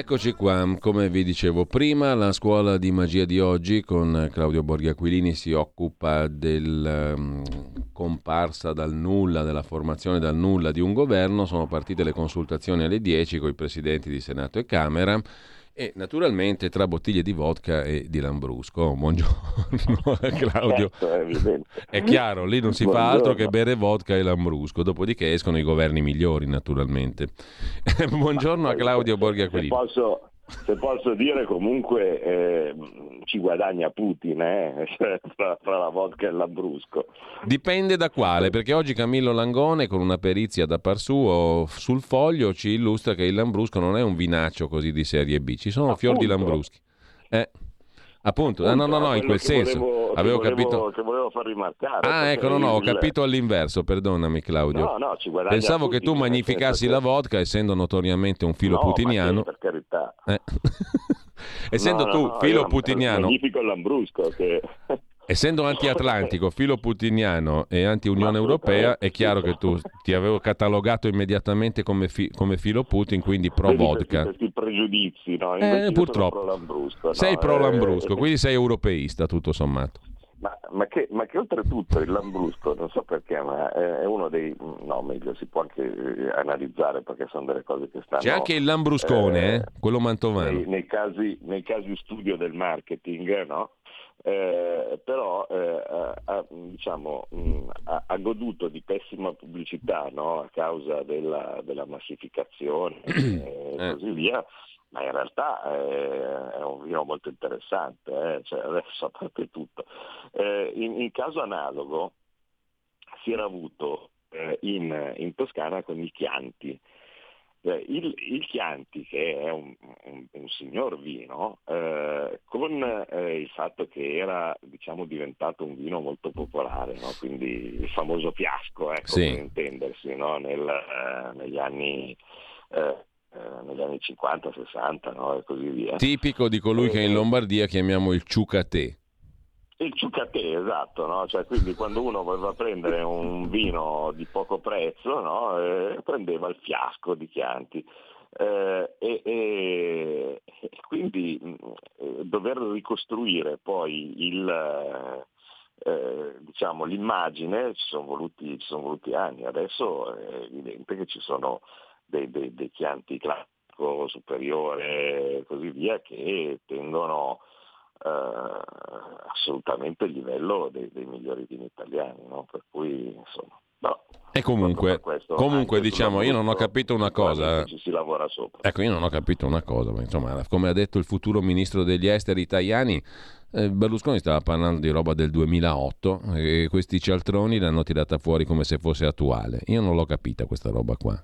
E eccoci qua, come vi dicevo prima, la scuola di magia di oggi con Claudio Borghi Aquilini si occupa del um, comparsa dal nulla, della formazione dal nulla di un governo. Sono partite le consultazioni alle 10 con i presidenti di Senato e Camera e naturalmente tra bottiglie di vodka e di Lambrusco. Buongiorno Claudio. Certo, è, è, chiaro, lì non si Buongiorno. fa altro che bere vodka e Lambrusco, dopodiché escono i governi migliori naturalmente. Buongiorno a Claudio Borghi Aquilini. Posso, se posso dire comunque eh, ci guadagna Putin eh? Fra, fra, la vodka e l'ambrusco. Dipende da quale, perché oggi Camillo Langone con una perizia da par suo sul foglio ci illustra che il lambrusco non è un vinaccio così di serie B, ci sono Appunto. fior di lambruschi. Eh. Appunto, Appunto, no, no, no, in quel senso. Volevo, avevo volevo, capito. Che volevo far rimarcare. Ah, ecco, no, no, ho capito all'inverso, perdonami Claudio. No, no, ci Pensavo che tu magnificassi la vodka, essendo notoriamente un filo no, putiniano. per carità. Eh. essendo no, tu no, filo putiniano. Magnifico Lambrusco che... Essendo anti-atlantico, filo putiniano e anti-Unione Europea, è chiaro che tu ti avevo catalogato immediatamente come, fi- come filo Putin, quindi pro-vodka. Questi, questi pregiudizi, no? Eh, purtroppo. Pro sei no? pro-Lambrusco, eh, quindi sei europeista tutto sommato. Ma, ma, che, ma, che, oltretutto il Lambrusco, non so perché, ma è uno dei... no, meglio, si può anche eh, analizzare perché sono delle cose che stanno... C'è anche il Lambruscone, eh, eh, quello mantovano. Nei, nei, casi, nei casi studio del marketing, no? Eh, però eh, ha, diciamo, mh, ha, ha, goduto di pessima pubblicità no? a causa della, della massificazione e eh. così via, ma in realtà eh, è un vino molto interessante, eh? cioè, adesso a parte tutto. Eh, in, in, caso analogo si era avuto in, in Toscana con i Chianti, eh, il, il, Chianti, che è un, un, un signor vino, eh, con eh, il fatto che era diciamo, diventato un vino molto popolare, no? quindi il famoso fiasco, ecco, sì. per intendersi, no? Nel, eh, negli anni eh, eh, negli anni 50, 60 no? e così via. Tipico di colui che in Lombardia chiamiamo il ciucatè. Il ciucatè, esatto, no? cioè, quindi quando uno voleva prendere un vino di poco prezzo, no? eh, prendeva il fiasco di Chianti. Eh, e, e, quindi eh, dover ricostruire poi il, eh, diciamo, l'immagine ci sono, voluti, ci sono, voluti, anni, adesso è evidente che ci sono dei, dei, dei Chianti classico, superiore e così via che tendono eh, assolutamente il livello dei, dei, migliori vini italiani, no? per cui insomma... No, e comunque, questo, comunque diciamo, io non ho capito una cosa. Ci si lavora sopra. Ecco, io non ho capito una cosa, ma insomma, come ha detto il futuro ministro degli esteri italiani, eh, Berlusconi stava parlando di roba del 2008 e questi cialtroni l'hanno tirata fuori come se fosse attuale. Io non l'ho capita questa roba qua.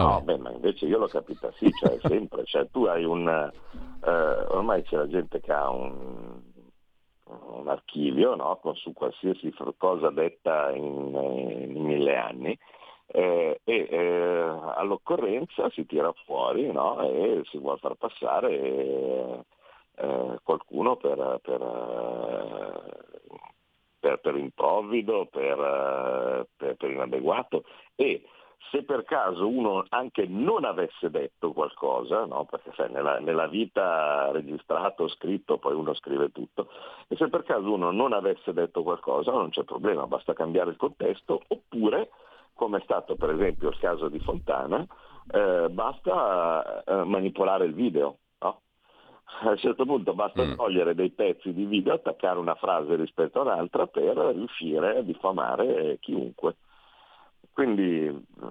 No, beh, ma invece io l'ho capita, sì, cioè sempre, cioè tu hai un, eh, ormai c'è la gente che ha un, un archivio no? Con, su qualsiasi cosa detta in, in mille anni eh, e eh, all'occorrenza si tira fuori no? e si vuole far passare eh, qualcuno per, per, per, per improvvido, per, per inadeguato e se per caso uno anche non avesse detto qualcosa, no? perché sai, nella, nella, vita registrato, scritto, poi uno scrive tutto, e se per caso uno non avesse detto qualcosa non c'è problema, basta cambiare il contesto, oppure, come è stato per esempio il caso di Fontana, eh, basta eh, manipolare il video. No? A un certo punto basta mm. togliere dei pezzi di video, attaccare una frase rispetto a un'altra per riuscire a diffamare chiunque. Quindi mm,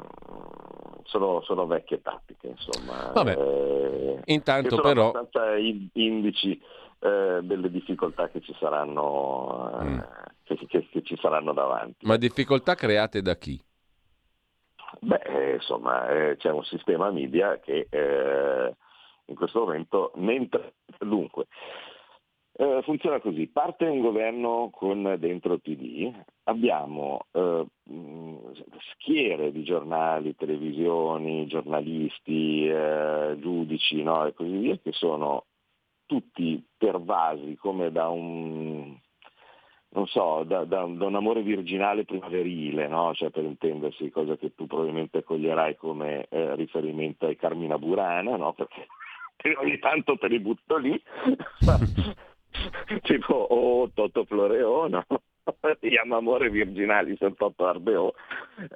sono, sono, vecchie tattiche, insomma. Vabbè. Eh, Intanto però... abbastanza indici eh, delle difficoltà che ci saranno, eh, mm. che, che, che, ci saranno davanti. Ma difficoltà create da chi? Beh, eh, insomma, eh, c'è un sistema media che eh, in questo momento, mentre dunque, Eh, funziona così, parte un governo con dentro PD, abbiamo eh, schiere di giornali, televisioni, giornalisti, eh, giudici no? e così via che sono tutti pervasi come da un, non so, da, da, da un amore virginale primaverile, no? cioè per intendersi, cosa che tu probabilmente coglierai come eh, riferimento ai Carmina Burana, no? perché ogni tanto te li butto lì, tipo oh, Toto Floreo, no? Chiama amore virginali sono Toto Arbeò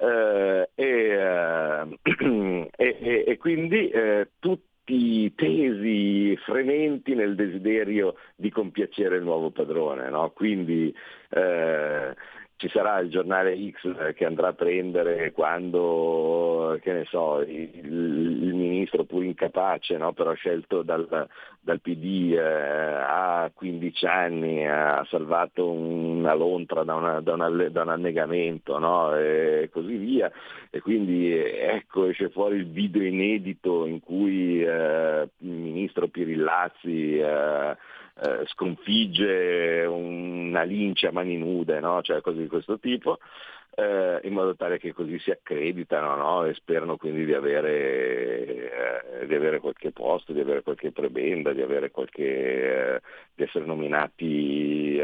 eh, e, eh, e, e, quindi eh, tutti tutti tesi, frementi nel desiderio di compiacere il nuovo padrone. No? Quindi eh, ci sarà il giornale X che andrà a prendere quando, che ne so, il, il ministro pur incapace, no? però scelto dal, dal PD eh, a 15 anni, ha salvato una lontra da, una, da, una, da un annegamento no? e così via. E quindi ecco esce fuori il video inedito in cui eh, il ministro Pirillazzi eh, eh, sconfigge una lince a mani nude, no? cioè cose di questo tipo, eh, in modo tale che così si accreditano no? e sperano quindi di avere, eh, di avere, qualche posto, di avere qualche prebenda, di, qualche, eh, di essere nominati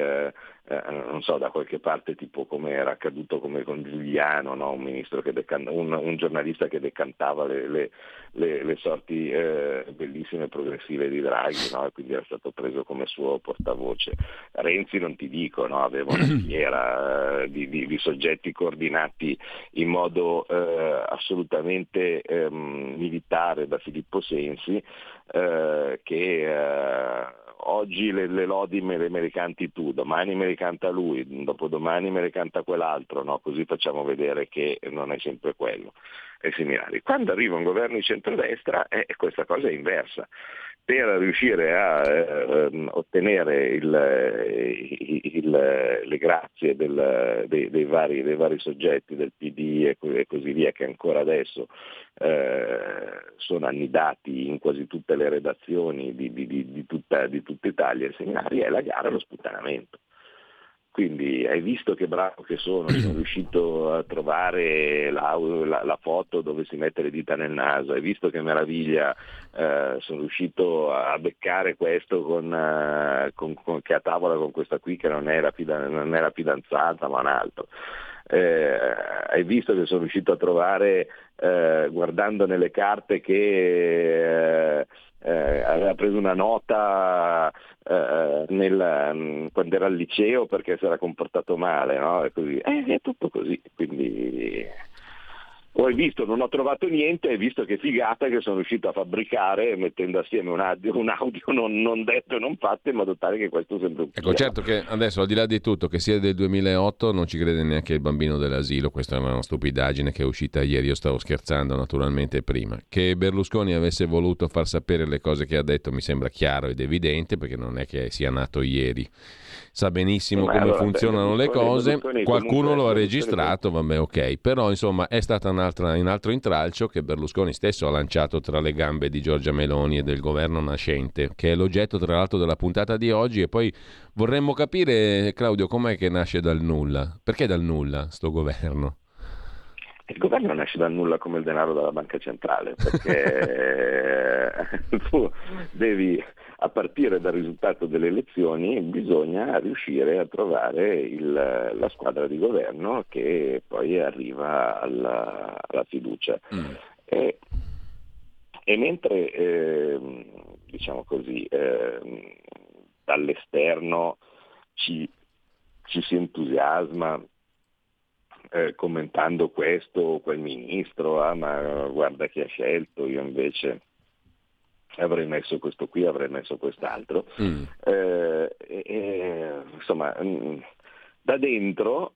eh, eh, non so, da qualche parte tipo come era accaduto come con Giuliano, no? un, decan- un, un, giornalista che decantava le, le, le, le sorti eh, bellissime e progressive di Draghi no? e quindi era stato preso come suo portavoce. Renzi non ti dico, no? aveva una schiera eh, di, di, di, soggetti coordinati in modo eh, assolutamente ehm, militare da Filippo Sensi che oggi le, le, lodi me le, me le canti tu, domani me le canta lui, dopodomani me le canta quell'altro, no? così facciamo vedere che non è sempre quello e. Quando arriva un governo di centrodestra eh, questa cosa è inversa. Per riuscire a eh, ottenere il, il, le grazie del, dei, dei, vari, dei, vari, soggetti del PD e, così via, che ancora adesso eh, sono annidati in quasi tutte le redazioni di, di, di, di tutta, tutta, Italia e seminari, è la gara allo sputtanamento. Quindi hai visto che bravo che sono, sono riuscito a trovare la, la, la, foto dove si mette le dita nel naso, hai visto che meraviglia, eh, sono riuscito a beccare questo con, eh, con, con, che a tavola con questa qui che non era, non era fidanzata ma un altro. Eh, hai visto che sono riuscito a trovare, eh, guardando nelle carte, che eh, aveva preso una nota eh, nel, um, quando era al liceo perché si era comportato male, no? Così. Eh, è tutto così, quindi ho visto, non ho trovato niente, hai visto che figata che sono riuscito a fabbricare mettendo assieme un audio, un audio non, non, detto e non fatto in modo tale che questo sembri un Ecco, certo che adesso al di là di tutto, che sia del 2008 non ci crede neanche il bambino dell'asilo, questa è una stupidaggine che è uscita ieri, io stavo scherzando naturalmente prima. Che Berlusconi avesse voluto far sapere le cose che ha detto mi sembra chiaro ed evidente perché non è che sia nato ieri. Sa benissimo come allora, funzionano beh, le cose, qualcuno lo ha registrato, vabbè ok, però insomma è stato un altro intralcio che Berlusconi stesso ha lanciato tra le gambe di Giorgia Meloni e del governo nascente, che è l'oggetto tra l'altro della puntata di oggi e poi vorremmo capire Claudio com'è che nasce dal nulla, perché dal nulla sto governo? Il governo nasce dal nulla come il denaro della banca centrale, perché tu devi a partire dal risultato delle elezioni bisogna riuscire a trovare il, la squadra di governo che poi arriva alla, alla fiducia. Mm. E, e, mentre eh, diciamo così, eh, dall'esterno ci, ci si entusiasma eh, commentando questo o quel ministro, ah ma guarda chi ha scelto, io invece avrei messo questo qui, avrei messo quest'altro. Mm. Eh, eh, insomma, mm, da dentro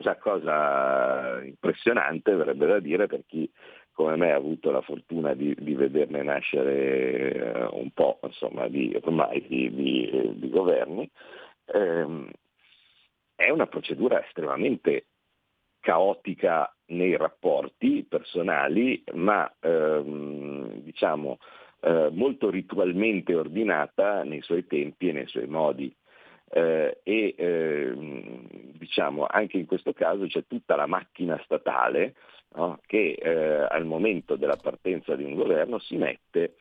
la cosa impressionante verrebbe da dire per chi come me ha avuto la fortuna di, di vederne nascere eh, un po' insomma, di, ormai di, di, di governi, ehm, è una procedura estremamente caotica nei rapporti personali, ma ehm, diciamo eh, molto ritualmente ordinata nei suoi tempi e nei suoi modi. Eh, e ehm, diciamo anche in questo caso c'è tutta la macchina statale no, che eh, al momento della partenza di un governo si mette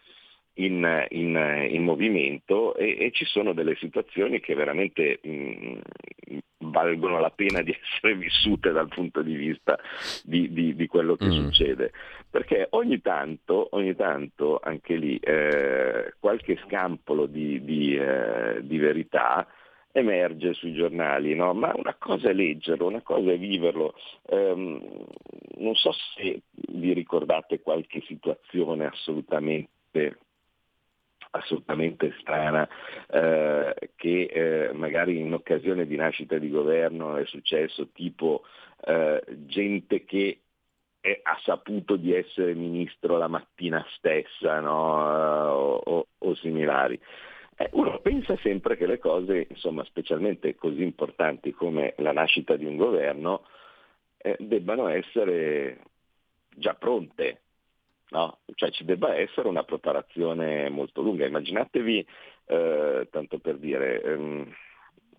in, in, in movimento e, e, ci sono delle situazioni che veramente mh, mm, valgono la pena di essere vissute dal punto di vista di, di, di quello che mm. succede. Perché ogni tanto, ogni tanto anche lì eh, qualche scampolo di, di, eh, verità emerge sui giornali, no? ma una cosa è leggerlo, una cosa è viverlo. Um, non so se vi ricordate qualche situazione assolutamente assolutamente strana eh, che eh, magari in occasione di nascita di governo è successo, tipo eh, gente che è, ha saputo di essere ministro la mattina stessa no? o, o, o, similari. Eh, uno pensa sempre che le cose, insomma, specialmente così importanti come la nascita di un governo, eh, debbano essere già pronte, No? Cioè ci debba essere una preparazione molto lunga. Immaginatevi, eh, tanto per dire, um,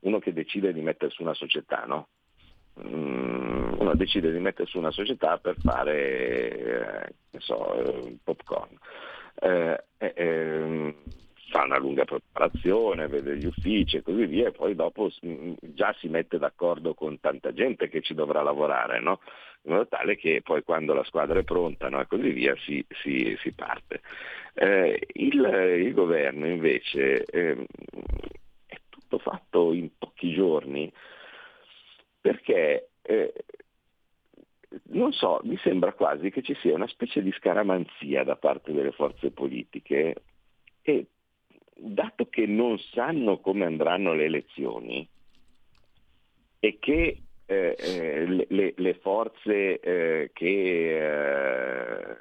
uno che decide di mettere su una società, no? um, uno decide di mettere una società per fare, eh, so, popcorn. Eh, ehm, fa una lunga preparazione, vede gli uffici e così via, e poi dopo già si mette d'accordo con tanta gente che ci dovrà lavorare, no? In modo tale che poi quando la squadra è pronta no? e così via si, si, si parte. Eh, il, il, governo invece eh, è tutto fatto in pochi giorni perché eh, non so, mi sembra quasi che ci sia una specie di scaramanzia da parte delle forze politiche e dato che non sanno come andranno le elezioni e che eh, eh, le, le, forze eh, che eh,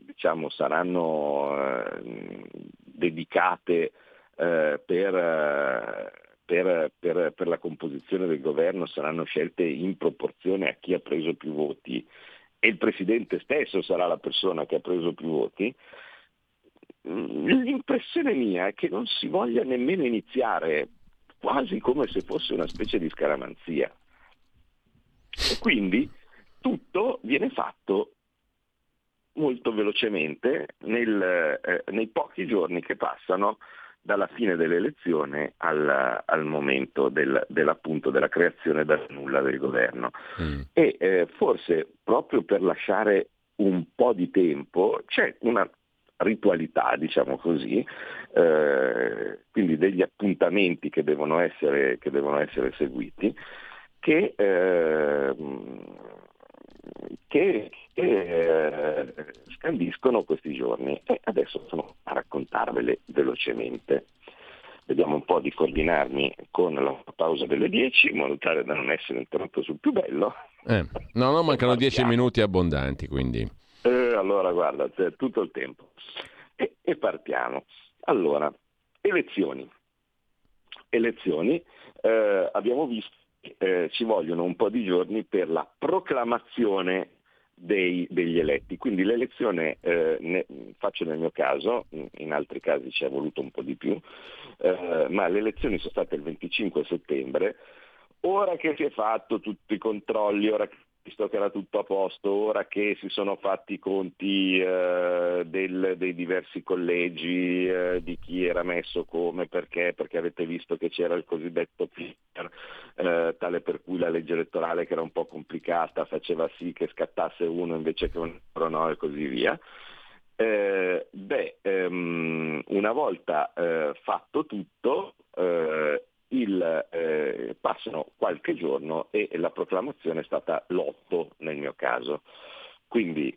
diciamo, saranno eh, dedicate per, per, per, per, la composizione del governo saranno scelte in proporzione a chi ha preso più voti e il Presidente stesso sarà la persona che ha preso più voti, L'impressione mia è che non si voglia nemmeno iniziare, quasi come se fosse una specie di scaramanzia. E quindi tutto viene fatto molto velocemente nel, eh, nei pochi giorni che passano dalla fine dell'elezione al, al momento del, dell'appunto della creazione dal nulla del governo. Mm. E eh, forse proprio per lasciare un po' di tempo c'è una ritualità, diciamo così, eh, quindi degli appuntamenti che devono essere, che devono essere seguiti, che, eh, che, che eh, scandiscono questi giorni. E adesso sono a raccontarvele velocemente. Vediamo un po' di coordinarmi con la pausa delle 10 in modo tale da non essere interrotto sul più bello. Eh, no, no, mancano 10 minuti abbondanti, quindi. Eh, allora guarda, c'è tutto il tempo. E, e partiamo. Allora, elezioni. Elezioni, eh, abbiamo visto eh, ci vogliono un po' di giorni per la proclamazione dei, degli eletti. Quindi l'elezione, eh, ne, faccio nel mio caso, in altri casi ci è voluto un po' di più, eh, ma le elezioni sono state il 25 settembre. Ora che si è fatto tutti i controlli, ora che visto che era tutto a posto, ora che si sono fatti i conti eh, del, dei diversi collegi, eh, di chi era messo come, perché, perché avete visto che c'era il cosiddetto Peter, eh, tale per cui la legge elettorale che era un po' complicata faceva sì che scattasse uno invece che un altro no e così via. Eh, beh, um, una volta eh, fatto tutto, eh, il, eh, passano qualche giorno e la proclamazione è stata l'8 nel mio caso. Quindi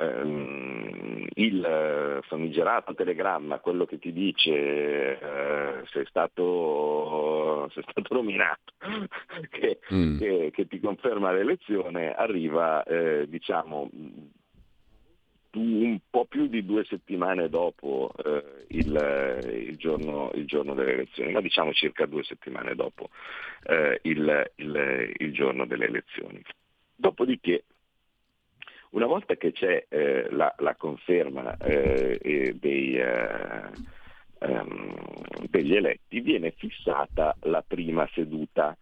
ehm, il famigerato telegramma, quello che ti dice eh, sei, stato, sei stato nominato, che, mm. che, che, ti conferma l'elezione, arriva eh, diciamo un po' più di due settimane dopo eh, il, il, giorno, il, giorno, delle elezioni, ma diciamo circa due settimane dopo eh, il, il, giorno delle elezioni. Dopodiché Una volta che c'è eh, la, la, conferma eh, dei, um, degli eletti, viene fissata la prima seduta.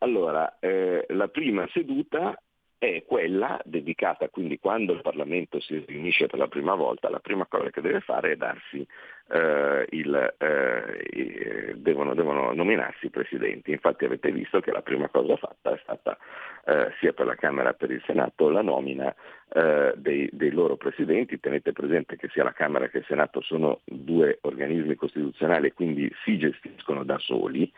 Allora, eh, la prima seduta è quella dedicata, quindi quando il Parlamento si riunisce per la prima volta, la prima cosa che deve fare è darsi eh, il, eh, devono, devono, nominarsi i presidenti. Infatti avete visto che la prima cosa fatta è stata eh, sia per la Camera che per il Senato la nomina eh, dei, dei, loro presidenti. Tenete presente che sia la Camera che il Senato sono due organismi costituzionali e quindi si gestiscono da soli.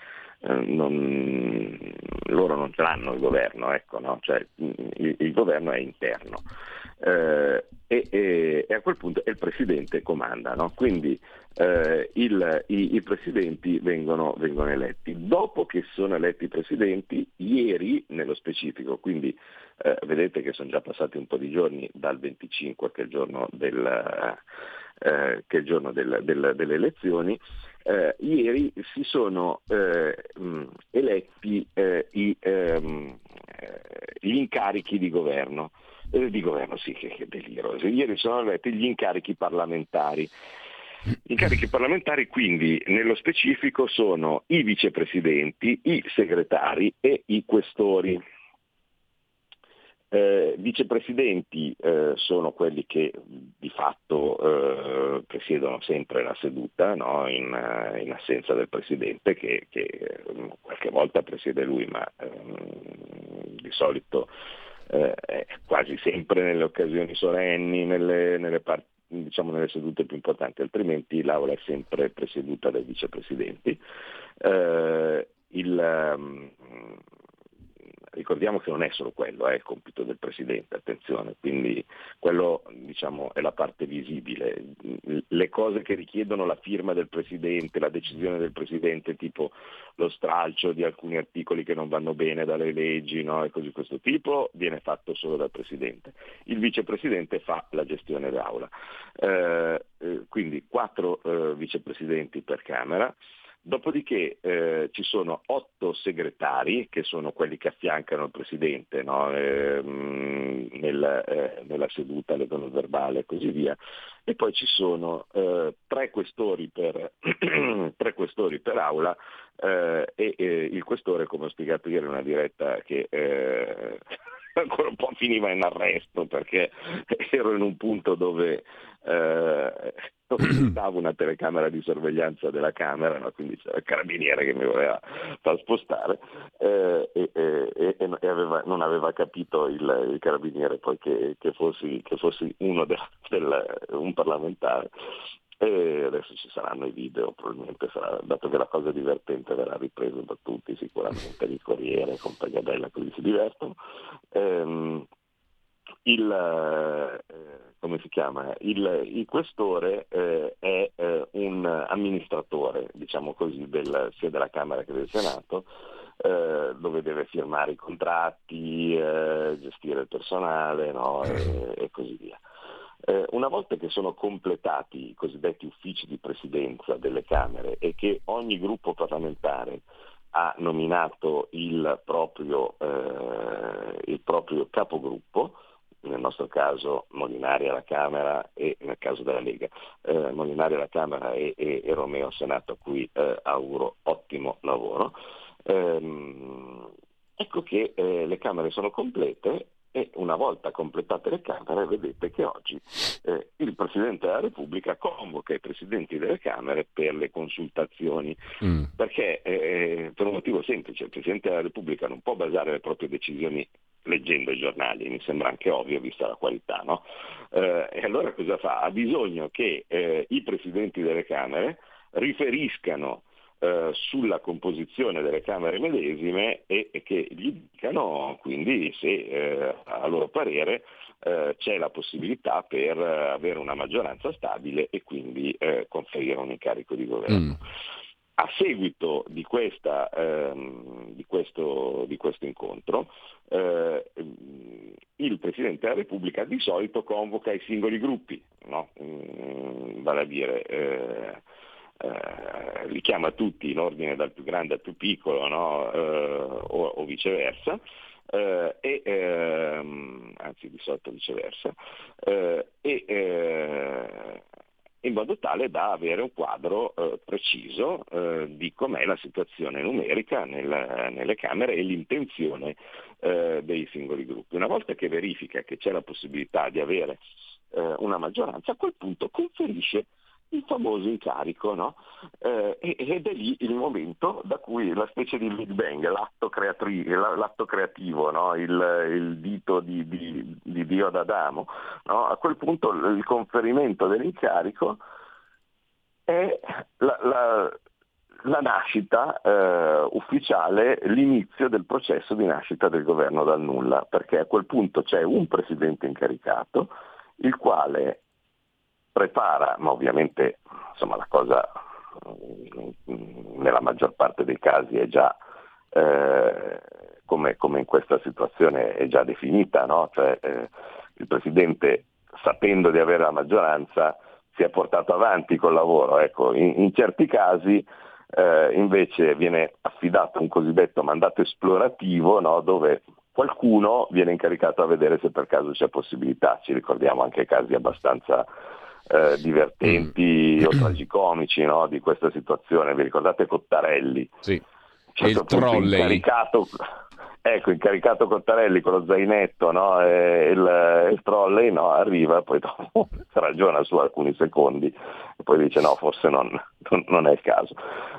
Eh, non, loro non ce l'hanno il governo, ecco, no? cioè, il, il, governo è interno eh, e, e, e, a quel punto il presidente comanda, no? quindi eh, il, i, i, presidenti vengono, vengono, eletti. Dopo che sono eletti i presidenti, ieri nello specifico, quindi eh, vedete che sono già passati un po' di giorni dal 25 che è il giorno, del, eh, è il giorno del, del, delle elezioni, eh, ieri si sono eh, mh, eletti eh, i, ehm, eh, gli incarichi di governo. Eh, di governo sì, che, che delirio. Ieri sono eletti gli incarichi parlamentari. Gli incarichi parlamentari quindi nello specifico sono i vicepresidenti, i segretari e i questori. Eh, vicepresidenti eh, sono quelli che di fatto eh, presiedono sempre la seduta no? in, eh, in, assenza del presidente che, che, eh, qualche volta presiede lui ma ehm, di solito eh, quasi sempre nelle occasioni solenni, nelle, nelle, part- diciamo, nelle, sedute più importanti, altrimenti l'aula è sempre presieduta dai vicepresidenti. Il, um, ricordiamo che non è solo quello, è il compito del Presidente, attenzione, quindi quello diciamo, è la parte visibile. Le cose che richiedono la firma del Presidente, la decisione del Presidente, tipo lo stralcio di alcuni articoli che non vanno bene dalle leggi no? e così di questo tipo, viene fatto solo dal Presidente. Il Vicepresidente fa la gestione d'aula. Eh, eh, quindi quattro eh, vicepresidenti per Camera. Dopodiché eh, ci sono otto segretari, che sono quelli che affiancano il Presidente no? eh, nel, eh, nella seduta, leggono verbale e così via, e poi ci sono eh, tre questori, per, tre, questori per, aula eh, e il questore, come ho spiegato ieri in una diretta che eh, ancora un po' finiva in arresto perché ero in un punto dove eh, stavo una telecamera di sorveglianza della Camera, no? quindi c'era il carabiniere che mi voleva far spostare eh, e, e, e aveva, non aveva capito il, il carabiniere poi che, che, fossi, che fossi uno del, del, un parlamentare e adesso ci saranno i video, probabilmente sarà, dato che la cosa divertente verrà ripresa da tutti, sicuramente il Corriere, con Pagliadella, così si divertono. Ehm, il, eh, come si chiama? Il, il questore eh, è eh, un amministratore, diciamo così, del, sia della Camera che del Senato, eh, dove deve firmare i contratti, eh, gestire il personale no? e, e così via. Eh, una volta che sono completati i cosiddetti uffici di presidenza delle Camere e che ogni gruppo parlamentare ha nominato il proprio, eh, il proprio capogruppo, nel nostro caso Molinari alla Camera e nel caso della Lega, eh, Molinari alla Camera e, e, e, Romeo al Senato a cui eh, auguro ottimo lavoro. Ehm, ecco che eh, le Camere sono complete e una volta completate le Camere vedete che oggi eh, il Presidente della Repubblica convoca i Presidenti delle Camere per le consultazioni, mm. perché eh, per un motivo semplice, il Presidente della Repubblica non può basare le proprie decisioni leggendo i giornali, mi sembra anche ovvio vista la qualità, no? eh, e allora cosa fa? Ha bisogno che eh, i Presidenti delle Camere riferiscano eh, sulla composizione delle Camere medesime e, e che gli dicano quindi se eh, a loro parere eh, c'è la possibilità per avere una maggioranza stabile e quindi eh, conferire un incarico di governo. Mm. A seguito di, questa, ehm, di, questo, di questo, incontro, eh, il Presidente della Repubblica di solito convoca i singoli gruppi, no? mm, vale a dire eh, eh, li chiama tutti in ordine dal più grande al più piccolo no? eh, o, o, viceversa eh, e, ehm, anzi di solito viceversa, eh, e, eh, in modo tale da avere un quadro eh, preciso di com'è la situazione numerica nel, nelle Camere e l'intenzione dei singoli gruppi. Una volta che verifica che c'è la possibilità di avere una maggioranza, a quel punto conferisce il famoso incarico, no? eh, ed è lì il momento da cui la specie di Big Bang, l'atto, creatri- l'atto creativo, no? il, il, dito di, di, di Dio ad Adamo, no? a quel punto il conferimento dell'incarico è la, la, la nascita eh, ufficiale, l'inizio del processo di nascita del governo dal nulla, perché a quel punto c'è un presidente incaricato, il quale prepara, ma ovviamente insomma, la cosa mm, nella maggior parte dei casi è già eh, come, come, in questa situazione è già definita, no? cioè, eh, il Presidente sapendo di avere la maggioranza si è portato avanti col lavoro, ecco, in, in certi casi eh, invece viene affidato un cosiddetto mandato esplorativo no? dove qualcuno viene incaricato a vedere se per caso c'è possibilità, ci ricordiamo anche casi abbastanza eh, divertenti mm. o tragicomici no? di questa situazione. Vi ricordate Cottarelli? Sì. Certo il trolley. Incaricato, ecco, incaricato Cottarelli con lo zainetto no? e il, il trolley no? arriva, poi dopo ragiona su alcuni secondi e poi dice no, forse non, non è il caso.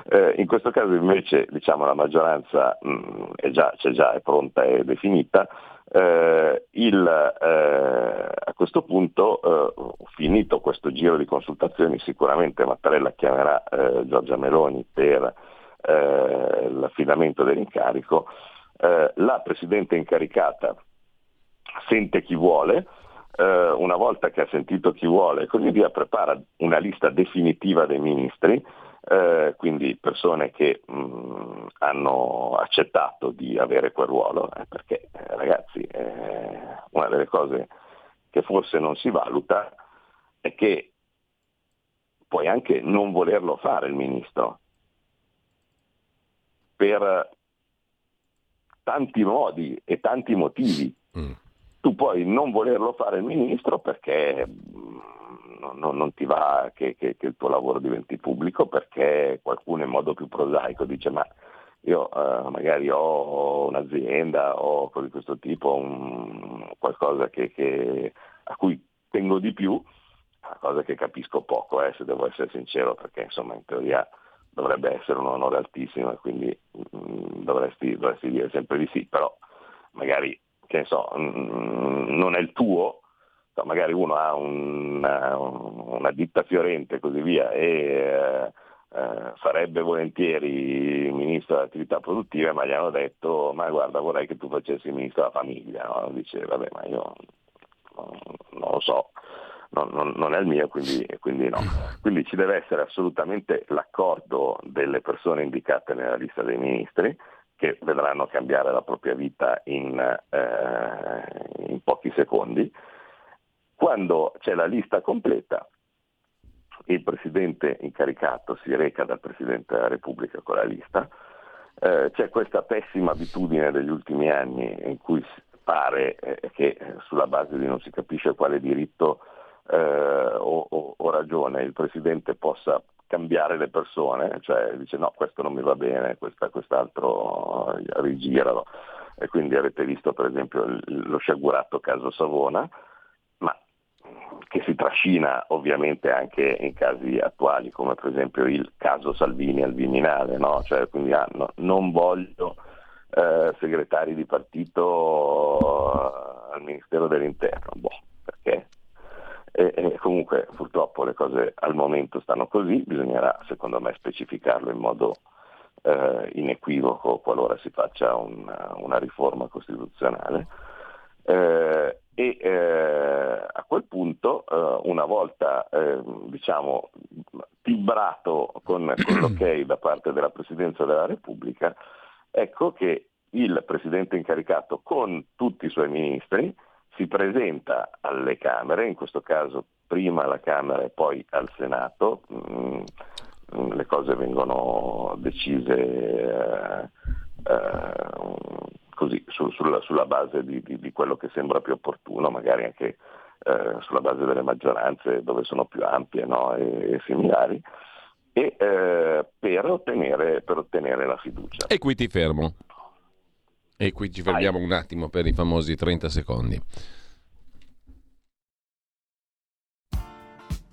Eh, in questo caso invece diciamo, la maggioranza mh, mm, è già, c'è già, è pronta e definita, eh, il, eh, a questo punto, eh, finito questo giro di consultazioni, sicuramente Mattarella chiamerà eh, Giorgia Meloni per eh, l'affidamento dell'incarico, eh, la Presidente incaricata sente chi vuole, una volta che ha sentito chi vuole così via, prepara una lista definitiva dei ministri, eh, quindi persone che mh, mm, hanno accettato di avere quel ruolo, eh, perché eh, ragazzi eh, una delle cose che forse non si valuta è che puoi anche non volerlo fare il ministro per tanti modi e tanti motivi. Mm. Tu puoi non volerlo fare il ministro perché mm, non, non ti va che, che, che, il tuo lavoro diventi pubblico perché qualcuno in modo più prosaico dice ma io eh, magari ho un'azienda o cose di questo tipo, un, qualcosa che, a cui tengo di più, una cosa che capisco poco eh, se devo essere sincero perché insomma in teoria dovrebbe essere un onore altissimo e quindi mh, mm, dovresti, dovresti, dire sempre di sì, però magari che ne so, mh, mm, non è il tuo, magari uno ha una, una ditta fiorente e così via e eh, eh, farebbe volentieri ministro delle attività produttive, ma gli hanno detto ma guarda vorrei che tu facessi ministro della famiglia, no? dice vabbè ma io non, non lo so, non, non, non, è il mio, quindi, quindi, no. Quindi ci deve essere assolutamente l'accordo delle persone indicate nella lista dei ministri che vedranno cambiare la propria vita in, eh, in pochi secondi quando c'è la lista completa, il Presidente incaricato si reca dal Presidente della Repubblica con la lista, eh, c'è questa pessima abitudine degli ultimi anni in cui pare eh, che sulla base di non si capisce quale diritto eh, o, o, o, ragione il Presidente possa cambiare le persone, cioè dice no questo non mi va bene, questa, quest'altro rigiralo. E quindi avete visto per esempio lo sciagurato caso Savona, che si trascina ovviamente anche in casi attuali, come per esempio il caso Salvini al Viminale, no? cioè, quindi ah, no, non voglio eh, segretari di partito eh, al Ministero dell'Interno, boh, perché? E, e comunque purtroppo le cose al momento stanno così, bisognerà secondo me specificarlo in modo eh, inequivoco qualora si faccia una, una riforma costituzionale. Eh, e eh, a quel punto, eh, una volta eh, diciamo, tibrato con, con l'ok da parte della Presidenza della Repubblica, ecco che il Presidente incaricato con tutti i suoi ministri si presenta alle Camere, in questo caso prima alla Camera e poi al Senato, mm, le cose vengono decise eh, eh, così, su, sulla, sulla, base di, di, di, quello che sembra più opportuno, magari anche eh, sulla base delle maggioranze dove sono più ampie no? e, e, similari, e eh, per, ottenere, per, ottenere, la fiducia. E qui ti fermo. E qui ci fermiamo Vai. un attimo per i famosi 30 secondi.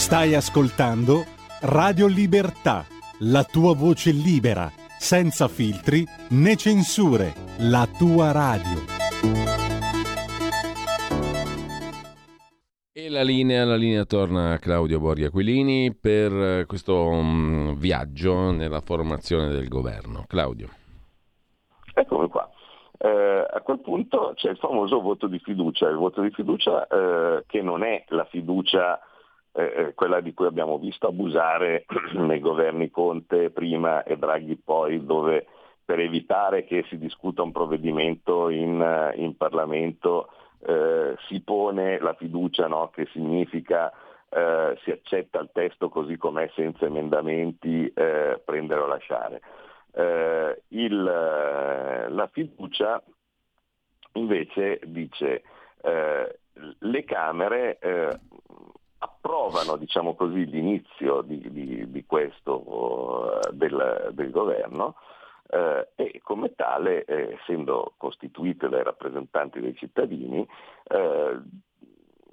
Stai ascoltando Radio Libertà, la tua voce libera, senza filtri né censure, la tua radio. E la linea, la linea torna a Claudio Borghi Aquilini per questo um, viaggio nella formazione del governo. Claudio. Eccomi qua. Eh, a quel punto c'è il famoso voto di fiducia, il voto di fiducia eh, che non è la fiducia eh, quella di cui abbiamo visto abusare nei governi Conte prima e Draghi poi, dove per evitare che si discuta un provvedimento in, eh, in Parlamento eh, si pone la fiducia, no? che significa eh, si accetta il testo così com'è senza emendamenti, eh, prendere o lasciare. Eh, il, la fiducia invece dice le Camere approvano diciamo così, l'inizio di, di, di questo uh, del, del, governo eh, e come tale, eh, essendo costituite dai rappresentanti dei cittadini, eh,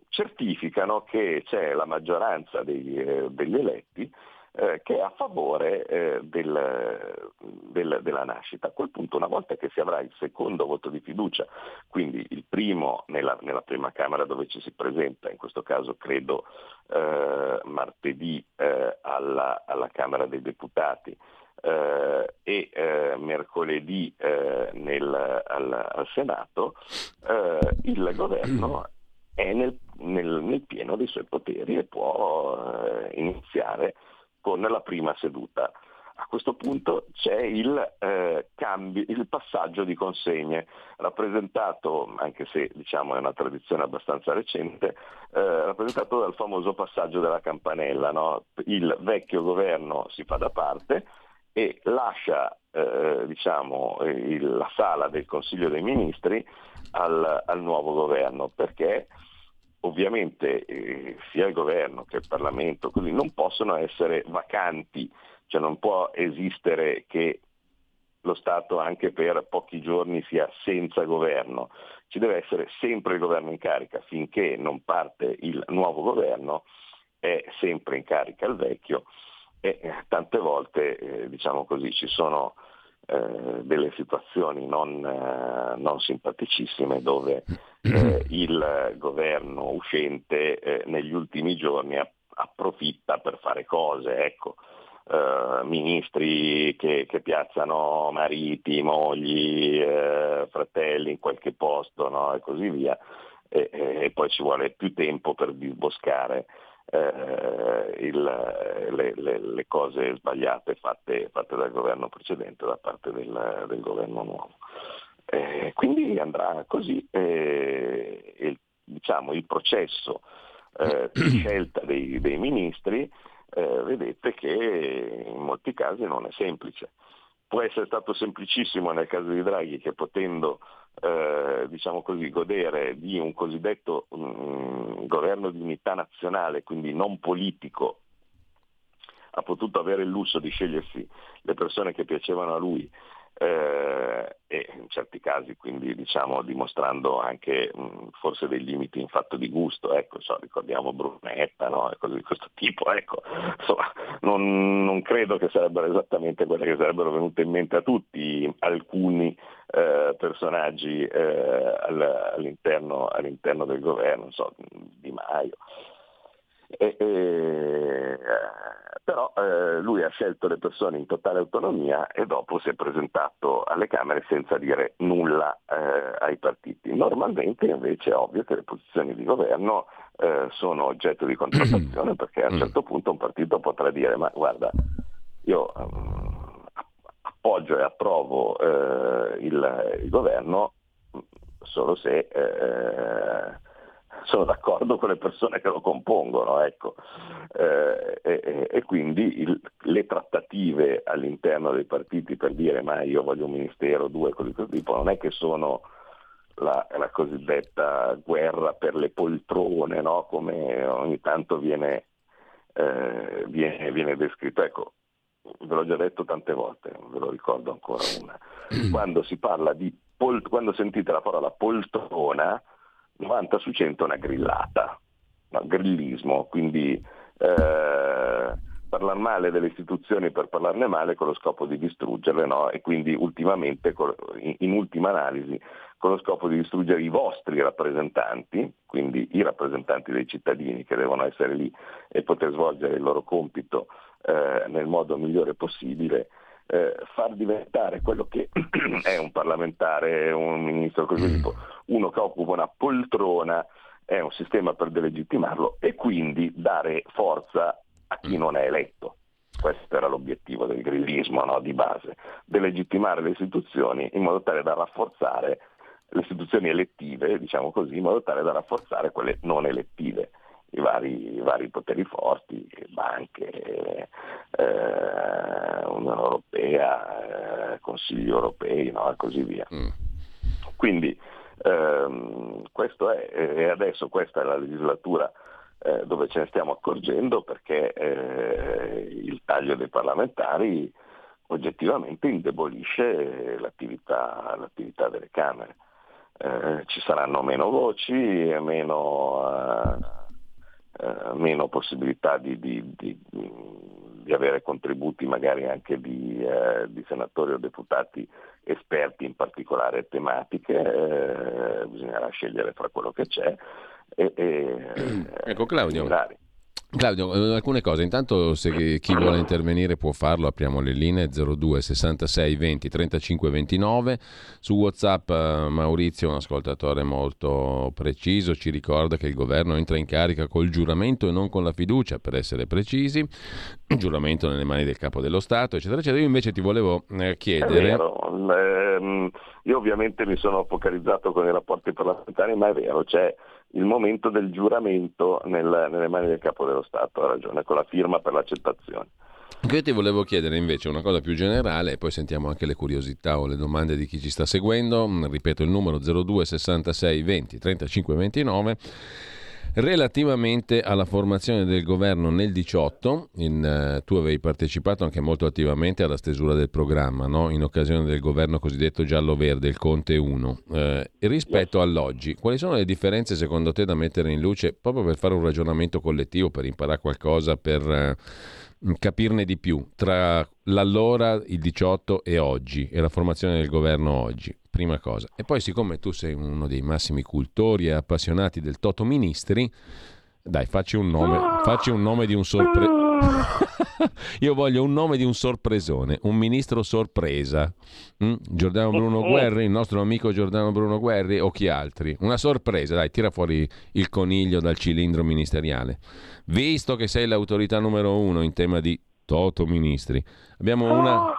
certificano che c'è la maggioranza dei, eh, degli eletti eh, che è a favore eh, del, del, della nascita. A quel punto, una volta che si avrà il secondo voto di fiducia, quindi il primo nella, nella prima Camera dove ci si presenta, in questo caso credo eh, martedì eh, alla, alla, Camera dei Deputati, eh, e eh, mercoledì eh, nel, al, al, Senato, eh, il governo è nel, nel, nel, pieno dei suoi poteri e può iniziare con la prima seduta. A questo punto c'è il, eh, cambio, il passaggio di consegne, rappresentato, anche se diciamo, è una tradizione abbastanza recente, eh, rappresentato dal famoso passaggio della campanella. No? Il vecchio governo si fa da parte e lascia eh, diciamo, il, la sala del Consiglio dei Ministri al, al nuovo governo, perché ovviamente eh, sia il governo che il Parlamento così, non possono essere vacanti, cioè non può esistere che lo Stato anche per pochi giorni sia senza governo, ci deve essere sempre il governo in carica finché non parte il nuovo governo, è sempre in carica il vecchio. E eh, tante volte eh, diciamo così, ci sono eh, delle situazioni non, eh, non, simpaticissime dove eh, il governo uscente eh, negli ultimi giorni approfitta per fare cose, ecco, eh, ministri che, che, piazzano mariti, mogli, fratelli in qualche posto no? e così via, e, e, poi ci vuole più tempo per disboscare eh, il, le, le, le, cose sbagliate fatte, fatte, dal governo precedente da parte del, del governo nuovo. Eh, quindi andrà così eh, il, diciamo, il processo eh, di scelta dei, dei ministri eh, vedete che in molti casi non è semplice. Può essere stato semplicissimo nel caso di Draghi che potendo eh, diciamo così, godere di un cosiddetto mh, mm, governo di unità nazionale, quindi non politico, ha potuto avere il lusso di scegliersi le persone che piacevano a lui eh, e in certi casi quindi diciamo dimostrando anche mh, forse dei limiti in fatto di gusto, ecco, so, ricordiamo Brunetta no? cose di questo tipo, ecco. Insomma, non, non, credo che sarebbero esattamente quelle che sarebbero venute in mente a tutti alcuni eh, personaggi eh, all'interno, all'interno, del governo, so, Di Maio. E, e, però eh, lui ha scelto le persone in totale autonomia e dopo si è presentato alle Camere senza dire nulla eh, ai partiti. Normalmente invece è ovvio che le posizioni di governo eh, sono oggetto di contrattazione perché a un certo punto un partito potrà dire ma guarda io um, appoggio e approvo eh, il, il, governo solo se eh, sono d'accordo con le persone che lo compongono, ecco. eh, e, e, quindi il, le trattative all'interno dei partiti per dire ma io voglio un ministero, due, così così tipo, non è che sono la, la cosiddetta guerra per le poltrone, no? come ogni tanto viene, eh, viene, viene descritto. Ecco, ve l'ho già detto tante volte, ve lo ricordo ancora una. Quando si parla di pol- quando sentite la parola poltrona, 90 su 100 è una grillata, no, grillismo, quindi eh, parlare male delle istituzioni per parlarne male con lo scopo di distruggerle no? e quindi ultimamente, in ultima analisi, con lo scopo di distruggere i vostri rappresentanti, quindi i rappresentanti dei cittadini che devono essere lì e poter svolgere il loro compito eh, nel modo migliore possibile, eh, far diventare quello che è un parlamentare, un ministro, così mm. tipo, uno che occupa una poltrona, è un sistema per delegittimarlo e quindi dare forza a chi mm. non è eletto. Questo era l'obiettivo del grillismo no, di base, delegittimare le istituzioni in modo tale da rafforzare le istituzioni elettive, diciamo così, in modo tale da rafforzare quelle non elettive i vari, i vari poteri forti, banche, eh, Unione Europea, eh, Consigli europei no? e così via. Mm. Quindi ehm, questo è, e adesso questa è la legislatura eh, dove ce ne stiamo accorgendo perché eh, il taglio dei parlamentari oggettivamente indebolisce l'attività, l'attività delle Camere. Eh, ci saranno meno voci, meno eh, meno possibilità di, di, di, di, avere contributi magari anche di, eh, senatori o deputati esperti in particolari tematiche, eh, bisognerà scegliere fra quello che c'è. E, e, ecco Claudio. Similari. Claudio, eh, alcune cose. Intanto se chi vuole intervenire può farlo, apriamo le linee 02 66 20 35 29. Su WhatsApp eh, Maurizio, un ascoltatore molto preciso, ci ricorda che il governo entra in carica col giuramento e non con la fiducia, per essere precisi. Giuramento nelle mani del capo dello Stato, eccetera, eccetera. Io invece ti volevo eh, chiedere... È vero. Ehm, io ovviamente mi sono focalizzato con i rapporti parlamentari, ma è vero, c'è il momento del giuramento nel, nelle mani del capo dello Stato, ha ragione, con la firma per l'accettazione. Io ti volevo chiedere invece una cosa più generale e poi sentiamo anche le curiosità o le domande di chi ci sta seguendo. Ripeto il numero 02 66 20 35 29 Relativamente alla formazione del governo nel 18, in, uh, tu avevi partecipato anche molto attivamente alla stesura del programma, no? in occasione del governo cosiddetto giallo-verde, il Conte 1. Uh, eh, rispetto all'oggi, quali sono le differenze secondo te da mettere in luce proprio per fare un ragionamento collettivo, per imparare qualcosa, per... Uh, capirne di più tra l'allora, il 18 e oggi e la formazione del governo oggi prima cosa. E poi siccome tu sei uno dei massimi cultori e appassionati del Toto Ministri, dai, facci un nome, facci un nome di un sorpreso. Io voglio un nome di un sorpresone, un ministro sorpresa. Mm? Giordano Bruno Guerri, il nostro amico Giordano Bruno Guerri o chi altri? Una sorpresa, dai, tira fuori il coniglio dal cilindro ministeriale. Visto che sei l'autorità numero uno in tema di Toto Ministri. Abbiamo una oh!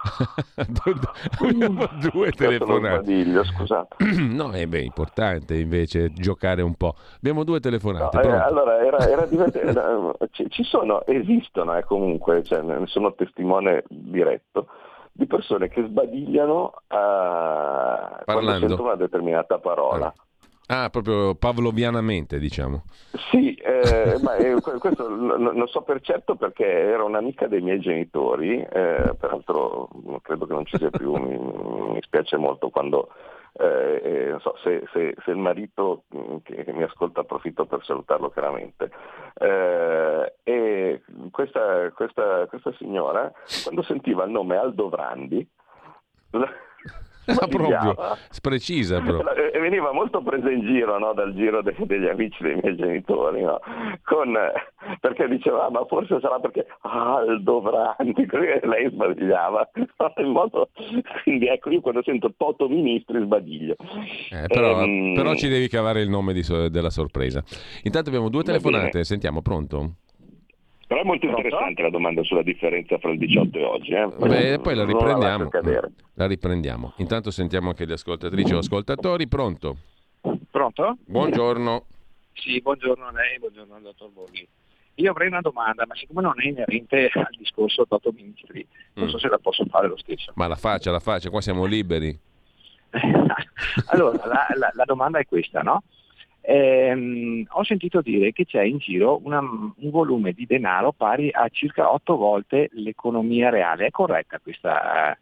abbiamo due telefonate. Scusate. no, è beh, importante invece giocare un po'. Abbiamo due telefonate. No, eh, allora, era, era era, ci, ci, sono, esistono eh, comunque, cioè, ne sono testimone diretto, di persone che sbadigliano a, quando sentono una determinata parola. Ah. Ah, proprio pavlovianamente, diciamo. Sì, eh, ma eh, questo lo, so per certo perché era un'amica dei miei genitori, eh, peraltro credo che non ci sia più, mi, mi spiace molto quando, eh, eh, non so, se, se, se, il marito che, che, mi ascolta approfitto per salutarlo chiaramente. Eh, e questa, questa, questa signora, quando sentiva il nome Aldo Vrandi, Ah, proprio, precisa però. E veniva molto presa in giro no? dal giro de- degli amici dei miei genitori, no? Con, perché diceva ah, ma forse sarà perché Aldo Franti, lei sbagliava. In modo, quindi ecco, io quando sento Toto Ministri sbadiglio. Eh, però, ehm... però, ci devi cavare il nome so- della sorpresa. Intanto abbiamo due telefonate, sentiamo, pronto? Però è molto interessante la domanda sulla differenza fra il 18 e oggi. Eh? Beh, poi la riprendiamo. La, la riprendiamo. Intanto sentiamo anche le ascoltatrici o ascoltatori. Pronto? Pronto? Buongiorno. Sì, buongiorno a lei, buongiorno al dottor Borghi. Io avrei una domanda, ma siccome non è inerente al discorso Toto Ministri, non mm. so se la posso fare lo stesso. Ma la faccia, la faccia, qua siamo liberi. allora, la, la, la domanda è questa, no? Ehm, ho sentito dire che c'è in giro una, un volume di denaro pari a circa 8 volte l'economia reale. È corretta questa,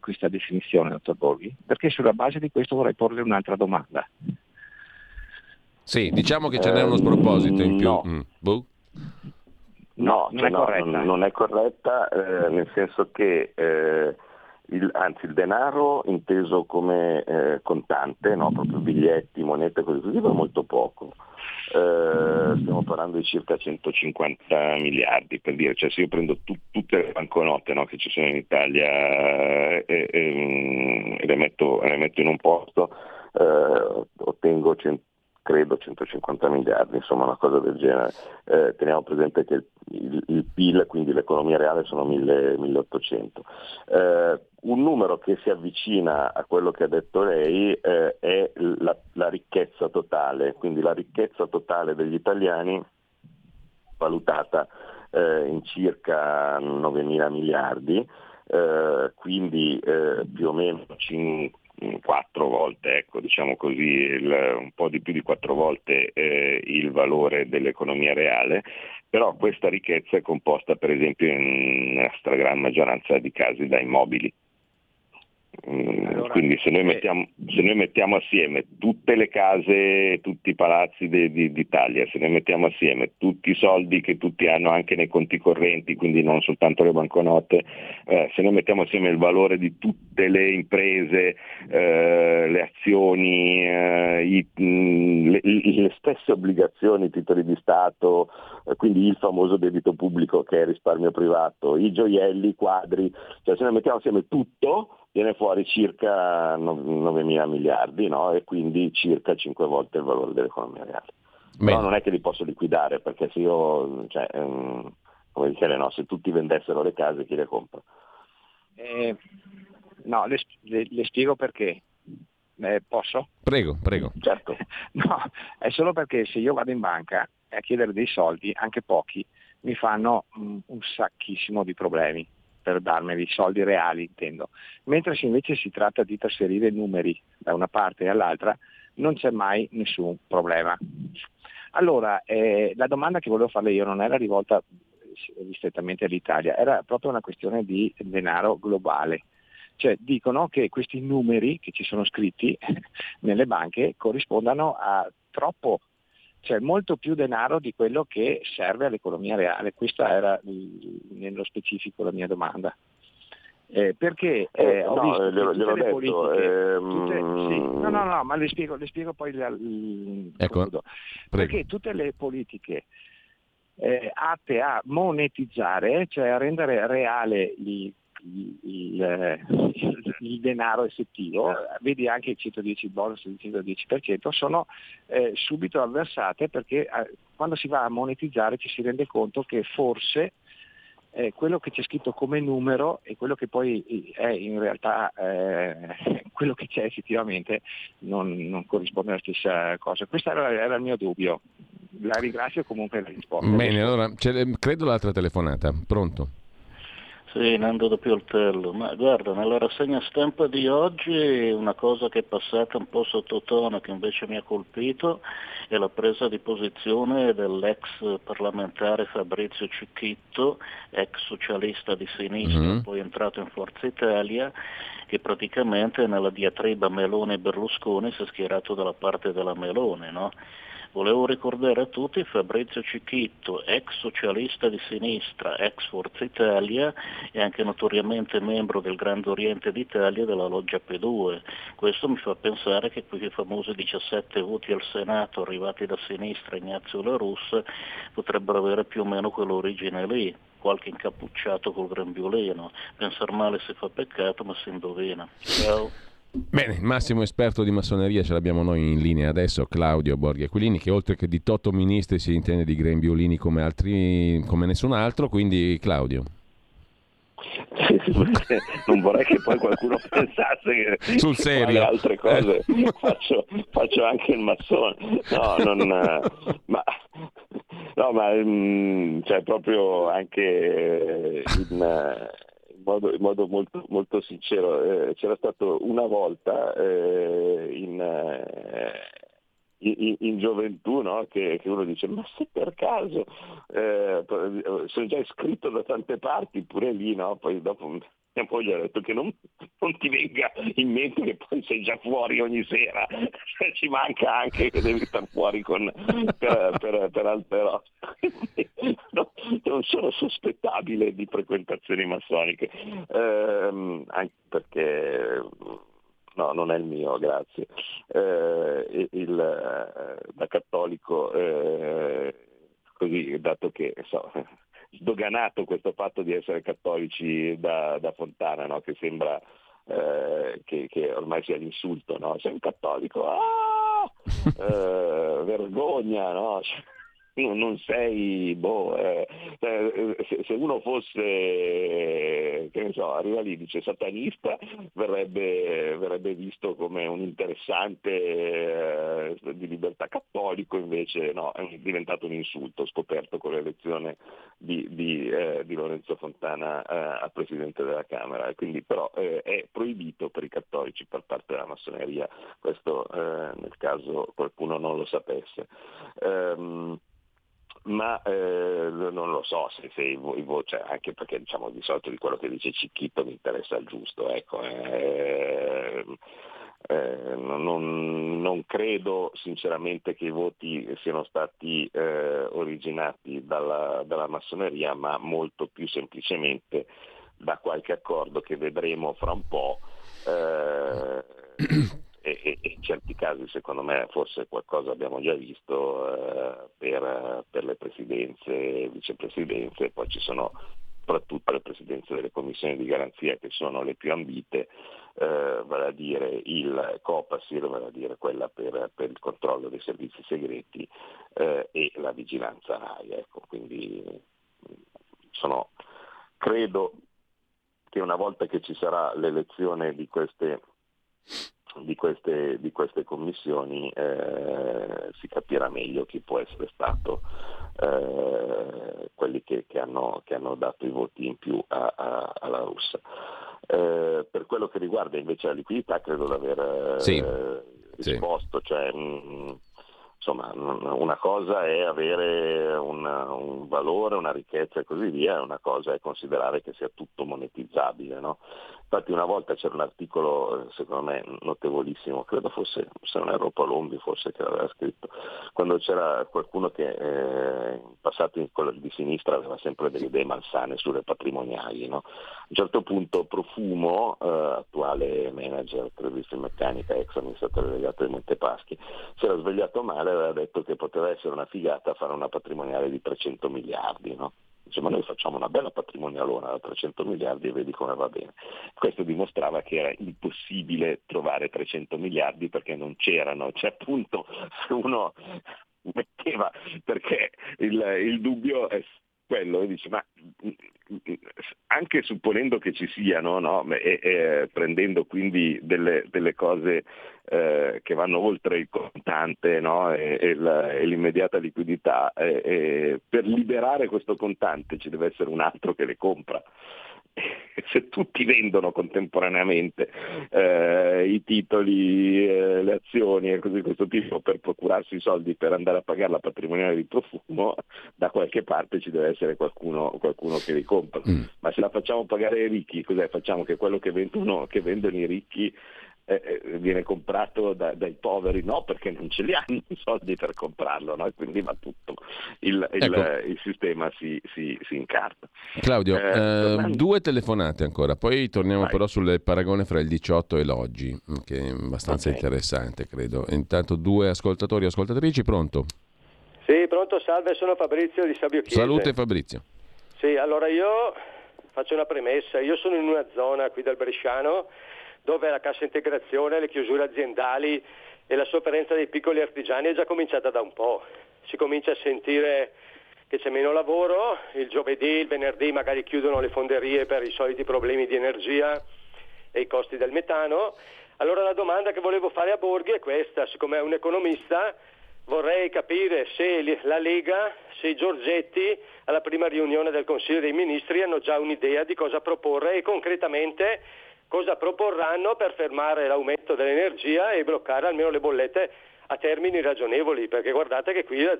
questa definizione, dottor Borghi? Perché sulla base di questo vorrei porle un'altra domanda. Sì, diciamo che ce n'è uno sproposito in più. No, mm. boh. no non, cioè è no, non, non, è corretta, eh, nel senso che eh, il, anzi il denaro inteso come eh, contante, no? proprio biglietti, monete, così così, è molto poco. Eh, stiamo parlando di circa 150 miliardi per dire, cioè se io prendo tu, tutte le banconote no, che ci sono in Italia eh, e, e, e le, metto, le, metto, in un posto, eh, ottengo 100 credo 150 miliardi, insomma una cosa del genere. Eh, teniamo presente che il, il, il, PIL, quindi l'economia reale, sono 1000, 1800. Eh, un numero che si avvicina a quello che ha detto lei eh, è la, la, ricchezza totale, quindi la ricchezza totale degli italiani valutata eh, in circa 9 mila miliardi, eh, quindi eh, più o meno 5 quattro volte, ecco, diciamo così, il, un po' di più di quattro volte eh, il valore dell'economia reale, però questa ricchezza è composta per esempio in stragrande maggioranza di casi da immobili. Allora, Quindi se noi, eh, mettiamo, se noi, mettiamo, assieme tutte le case, tutti i palazzi de, de, d'Italia, se noi mettiamo assieme tutti i soldi che tutti hanno anche nei conti correnti, quindi non soltanto le banconote, eh, se noi mettiamo assieme il valore di tutte le imprese, eh, le azioni, eh, i, le, le, stesse obbligazioni, i titoli di Stato, eh, quindi il famoso debito pubblico che è risparmio privato, i gioielli, i quadri, cioè se noi mettiamo assieme tutto, viene fuori circa 9 mila miliardi no? e quindi circa 5 volte il valore dell'economia reale. Bene. Però non è che li posso liquidare perché se io, cioè, ehm, come dire, no, se tutti vendessero le case chi le compra? Eh, no, le, le, le, spiego perché. Eh, posso? Prego, prego. Certo. no, è solo perché se io vado in banca a chiedere dei soldi, anche pochi, mi fanno mh, un sacchissimo di problemi per darmi soldi reali intendo. Mentre se invece si tratta di trasferire numeri da una parte all'altra non c'è mai nessun problema. Allora, eh, la domanda che volevo farle io non era rivolta eh, strettamente all'Italia, era proprio una questione di denaro globale. Cioè dicono che questi numeri che ci sono scritti nelle banche corrispondano a troppo c'è molto più denaro di quello che serve all'economia reale. Questa era nello specifico la mia domanda. Eh, perché eh, eh, ho no, visto glielo, glielo le detto, politiche, ehm... tutte, sì, no, no, no, ma le spiego, le spiego poi il, il ecco, perché tutte le politiche eh, atte a monetizzare, cioè a rendere reale gli, il, il, il, denaro effettivo, vedi anche il 110 bonus del 110%, sono eh, subito avversate perché eh, quando si va a monetizzare ci si rende conto che forse eh, quello che c'è scritto come numero e quello che poi è in realtà eh, quello che c'è effettivamente non, non, corrisponde alla stessa cosa. Questo era, era, il mio dubbio. La ringrazio comunque per la risposta. Bene, allora credo l'altra telefonata. Pronto? Sì, Nando da Pioltello, ma guarda, nella rassegna stampa di oggi una cosa che è passata un po' sottotono che invece mi ha colpito è la presa di posizione dell'ex parlamentare Fabrizio Cicchitto, ex socialista di sinistra, mm-hmm. poi entrato in Forza Italia, che praticamente nella diatriba Melone-Berlusconi si è schierato dalla parte della Melone, no? Volevo ricordare a tutti Fabrizio Cicchitto, ex socialista di sinistra, ex Forza Italia e anche notoriamente membro del Grande Oriente d'Italia della Loggia P2. Questo mi fa pensare che quei famosi 17 voti al Senato arrivati da sinistra Ignazio La Russa potrebbero avere più o meno quell'origine lì qualche incappucciato col grembiulino. Pensar male si fa peccato, ma si indovina. Ciao. Bene, il massimo esperto di massoneria ce l'abbiamo noi in linea adesso, Claudio Borghi Aquilini, che oltre che di Toto Ministri si intende di grembiulini come, altri, come nessun altro, quindi Claudio. non vorrei che poi qualcuno pensasse che sul serio. altre cose. Faccio, faccio, anche il massone. No non ma no ma mm, cioè proprio anche in modo, in modo molto, molto, sincero, eh, c'era stato una volta eh, in, eh, in, in, gioventù no? che, che, uno dice ma se per caso eh, sono già iscritto da tante parti pure lì, no? poi dopo mia moglie ha detto che non, non, ti venga in mente che poi sei già fuori ogni sera, ci manca anche che devi stare fuori con, per, per, per altre robe. No, non sono sospettabile di frequentazioni massoniche, ehm, anche perché no, non è il mio, grazie. Eh, il, eh, da cattolico, eh, così, dato che so, sdoganato questo fatto di essere cattolici da, da Fontana, no? che sembra eh, che, che, ormai sia l'insulto, no? sei un cattolico, ah! eh, vergogna, no? Non sei, boh, eh, eh, se, uno fosse, che ne so, arriva lì dice satanista, verrebbe, verrebbe visto come un interessante eh, di libertà cattolico, invece no, è diventato un insulto, scoperto con l'elezione di, di, eh, di Lorenzo Fontana eh, a Presidente della Camera, quindi però eh, è proibito per i cattolici per parte della massoneria, questo nel caso qualcuno non lo sapesse. Um, ma eh, non lo so se, se cioè, anche perché diciamo di solito di quello che dice Cicchitto mi interessa il giusto, ecco, eh, eh, non, non, credo sinceramente che i voti siano stati eh, originati dalla, dalla massoneria, ma molto più semplicemente da qualche accordo che vedremo fra un po'. Eh, e, in certi casi secondo me forse qualcosa abbiamo già visto eh, per, per, le presidenze e vicepresidenze, poi ci sono soprattutto le presidenze delle commissioni di garanzia che sono le più ambite, eh, vale a dire il COPASIR, vale a dire quella per, per il controllo dei servizi segreti eh, e la vigilanza RAI. Ecco, quindi sono, credo che una volta che ci sarà l'elezione di queste di queste, di queste commissioni eh, si capirà meglio chi può essere stato eh, quelli che, che, hanno, che, hanno, dato i voti in più a, a, alla Russia. Eh, per quello che riguarda invece la liquidità credo di aver sì. Eh, risposto, sì. cioè, mh, mm, insomma, una cosa è avere un, un, valore, una ricchezza e così via, una cosa è considerare che sia tutto monetizzabile. No? Infatti una volta c'era un articolo, secondo me, notevolissimo, credo fosse, se non erro Palombi forse che l'aveva scritto, quando c'era qualcuno che eh, in passato in, di sinistra aveva sempre delle idee malsane sulle patrimoniali. No? A un certo punto Profumo, eh, attuale manager credo di Meccanica, ex amministratore delegato di Montepaschi, si era svegliato male e aveva detto che poteva essere una figata fare una patrimoniale di 300 miliardi. No? Dice, ma noi facciamo una bella patrimonialona da 300 miliardi e vedi come va bene. Questo dimostrava che era impossibile trovare 300 miliardi perché non c'erano, cioè appunto se uno metteva, perché il, il dubbio è quello e dice ma anche supponendo che ci siano, no? e, e, prendendo quindi delle, delle cose eh, che vanno oltre il contante no? e, la, e, l'immediata liquidità, per liberare questo contante ci deve essere un altro che le compra. se tutti vendono contemporaneamente eh, i titoli, eh, le azioni e cose di questo tipo per procurarsi i soldi per andare a pagare la patrimoniale di profumo, da qualche parte ci deve essere qualcuno, qualcuno che li compra. Mm. Ma se la facciamo pagare ai ricchi, cos'è? Facciamo che quello che vendono, che vendono i ricchi eh, eh, viene comprato da, dai poveri, no perché non ce li hanno i soldi per comprarlo, no? e quindi va tutto, il, il, ecco. il sistema si, si, si, incarta. Claudio, eh, tornando... due telefonate ancora, poi torniamo Vai. però sul paragone fra il 18 e l'oggi, che è abbastanza okay. interessante credo. Intanto due ascoltatori e ascoltatrici, pronto? Sì, pronto, salve, sono Fabrizio di Sabio Chiese. Salute Fabrizio. Sì, allora io faccio una premessa, io sono in una zona qui del Bresciano dove la cassa integrazione, le chiusure aziendali e la sofferenza dei piccoli artigiani è già cominciata da un po'. Si comincia a sentire che c'è meno lavoro, il giovedì, il venerdì magari chiudono le fonderie per i soliti problemi di energia e i costi del metano. Allora la domanda che volevo fare a Borghi è questa, siccome è un economista, vorrei capire se la Lega, se i Giorgetti alla prima riunione del Consiglio dei Ministri hanno già un'idea di cosa proporre e concretamente cosa proporranno per fermare l'aumento dell'energia e bloccare almeno le bollette a termini ragionevoli, perché guardate che qui la,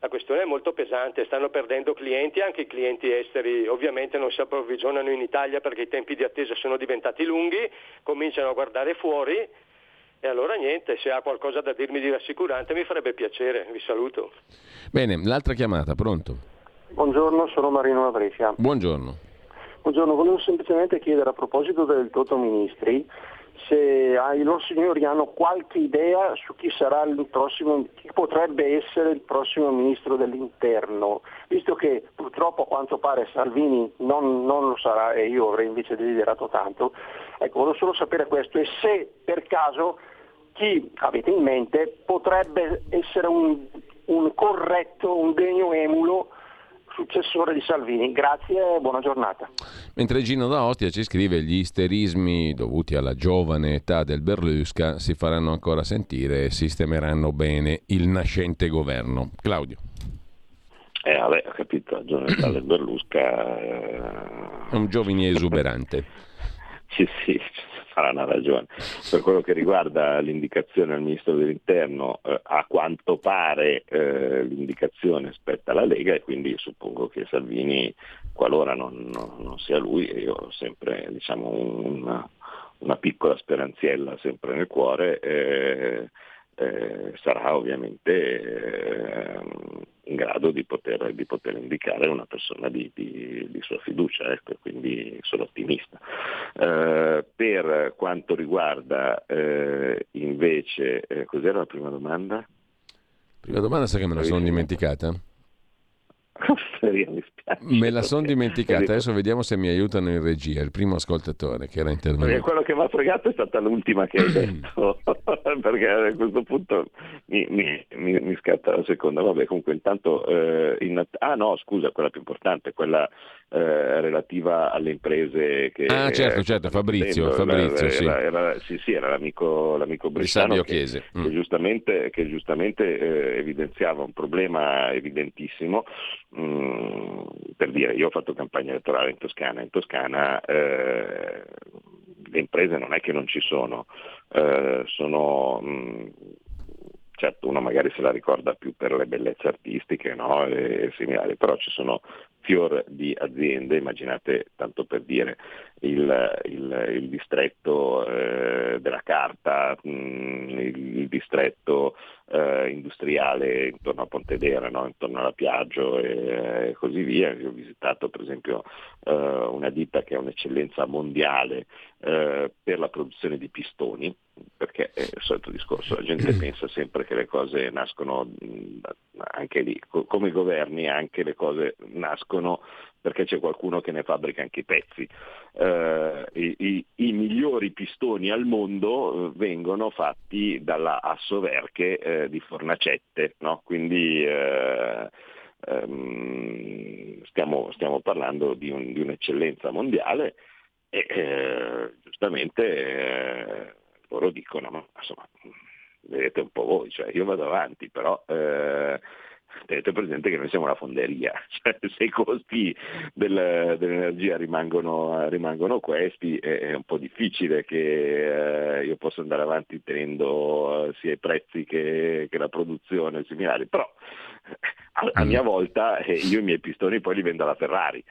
la questione è molto pesante, stanno perdendo clienti, anche i clienti esteri ovviamente non si approvvigionano in Italia perché i tempi di attesa sono diventati lunghi, cominciano a guardare fuori e allora niente, se ha qualcosa da dirmi di rassicurante mi farebbe piacere, vi saluto. Bene, l'altra chiamata, pronto? Buongiorno, sono Marino Lavresia. Buongiorno. Buongiorno, volevo semplicemente chiedere a proposito del Toto Ministri se i loro signori hanno qualche idea su chi prossimo, chi potrebbe essere il prossimo ministro dell'interno, visto che purtroppo a quanto pare Salvini non, non lo sarà e io avrei invece desiderato tanto. Ecco, volevo solo sapere questo e se per caso chi avete in mente potrebbe essere un, un corretto, un degno emulo successore di Salvini. Grazie e buona giornata. Mentre Gino da Ostia ci scrive gli isterismi dovuti alla giovane età del Berlusca si faranno ancora sentire e sistemeranno bene il nascente governo. Claudio. Eh, vabbè, ho capito, la giovane età del Berlusca... È un giovine esuberante. sì, sì, farà una ragione. Per quello che riguarda l'indicazione al Ministro dell'Interno, eh, a quanto pare eh, l'indicazione spetta alla Lega e quindi suppongo che Salvini, qualora non, non, non sia lui, io ho sempre diciamo, una, una, piccola speranziella sempre nel cuore, eh, eh sarà ovviamente eh, in grado di poter, di poter, indicare una persona di, di, di sua fiducia, ecco, quindi sono ottimista. Eh, per quanto riguarda eh, invece, eh, cos'era la prima domanda? Prima domanda sai che me la sono dimenticata? mi Me la sono dimenticata, adesso vediamo se mi aiutano in regia, il primo ascoltatore che era intervenuto. Perché quello che mi ha fregato è stata l'ultima che hai detto, perché a questo punto mi, mi, mi, mi, scatta la seconda. Vabbè, comunque intanto... Eh, in... Ah no, scusa, quella più importante, quella eh, relativa alle imprese che... Ah certo, certo, Fabrizio, Fabrizio era, sì. Era, era, sì. Sì, era l'amico, l'amico Bresciano che, mm. che, giustamente, che giustamente eh, evidenziava un problema evidentissimo Mm, per dire, io ho fatto campagna elettorale in Toscana, in Toscana eh, le imprese non è che non ci sono, eh, sono mh, mm, certo uno magari se la ricorda più per le bellezze artistiche no? e similari, però ci sono fior di aziende, immaginate tanto per dire il, il, il distretto eh, della carta, mh, mm, il, il, distretto eh, industriale intorno a Pontedera, no? intorno alla Piaggio e, e, così via. Io ho visitato per esempio eh, una ditta che ha un'eccellenza mondiale eh, per la produzione di pistoni, perché è il solito discorso, la gente pensa sempre che le cose nascono anche lì, come i governi anche le cose nascono perché c'è qualcuno che ne fabbrica anche i pezzi. Eh, i, i, i, migliori pistoni al mondo eh, vengono fatti dalla Assoverche eh, di Fornacette, no? quindi eh, ehm, stiamo, stiamo, parlando di, un, di, un'eccellenza mondiale e eh, giustamente loro dicono, ma insomma, vedete un po' voi, cioè io vado avanti, però tenete presente che noi siamo una fonderia, cioè, se i costi del, dell'energia rimangono, rimangono, questi è, un po' difficile che eh, io possa andare avanti tenendo eh, sia i prezzi che, che la produzione similari, però a, a, mia volta eh, io i miei pistoni poi li vendo alla Ferrari.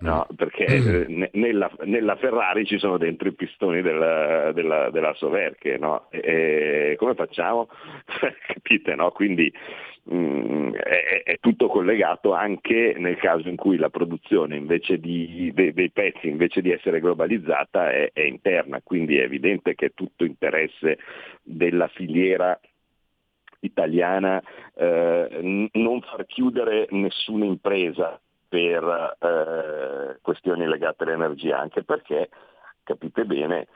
No? perché eh, nella, nella, Ferrari ci sono dentro i pistoni della, della, della Soverche, no? e, come facciamo? Capite, no? Quindi mh, mm, è, è, tutto collegato anche nel caso in cui la produzione di, dei, dei, pezzi invece di essere globalizzata è, è interna, quindi è evidente che è tutto interesse della filiera italiana eh, non far chiudere nessuna impresa per eh, questioni legate all'energia, anche perché capite bene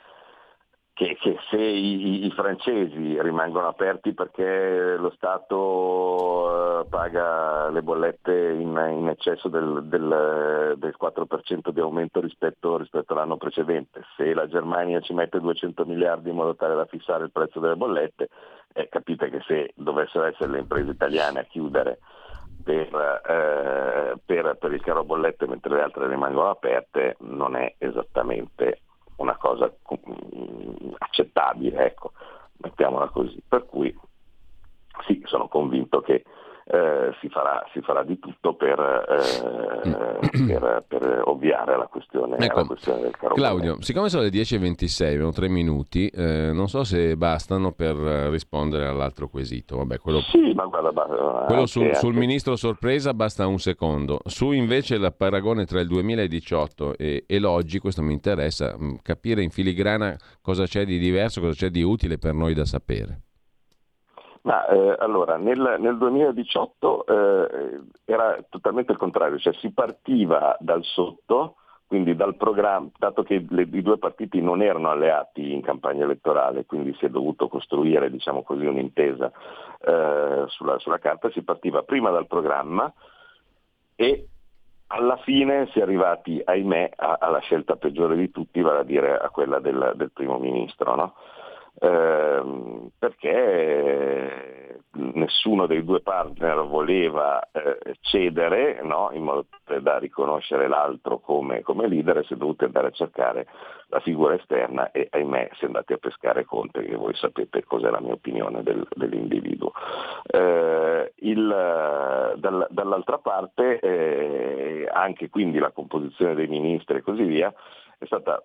che, che se i, i, francesi rimangono aperti perché lo Stato eh, paga le bollette in, in eccesso del, del, del, 4% di aumento rispetto, rispetto, all'anno precedente, se la Germania ci mette 200 miliardi in modo tale da fissare il prezzo delle bollette, eh, capite che se dovessero essere le imprese italiane a chiudere per, eh, per, per, il caro bollette mentre le altre rimangono aperte non è esattamente una cosa mm, accettabile, ecco, mettiamola così. Per cui sì, sono convinto che eh, si, farà, si, farà, di tutto per, eh, per, per ovviare alla questione, ecco, alla questione, del caro Claudio, siccome sono le 10.26, abbiamo tre minuti, eh, non so se bastano per rispondere all'altro quesito. Vabbè, quello, sì, ma guarda, basta, quello sul, anche... sul, ministro sorpresa basta un secondo. Su invece il paragone tra il 2018 e, e l'oggi, questo mi interessa, mm, capire in filigrana cosa c'è di diverso, cosa c'è di utile per noi da sapere. Ma eh, allora, nel, nel 2018 eh, era totalmente il contrario, cioè si partiva dal sotto, quindi dal programma, dato che le, i due partiti non erano alleati in campagna elettorale, quindi si è dovuto costruire diciamo così, un'intesa eh, sulla, sulla carta, si partiva prima dal programma e alla fine si è arrivati, ahimè, a, alla scelta peggiore di tutti, vale a dire a quella del, del primo ministro. No? Ehm, perché nessuno dei due partner voleva eh, cedere no? in modo da riconoscere l'altro come, come, leader e si è dovuti andare a cercare la figura esterna e ahimè si è andati a pescare Conte che voi sapete cos'è la mia opinione del, dell'individuo. Eh, il, dal, dall'altra parte eh, anche quindi la composizione dei ministri e così via è stata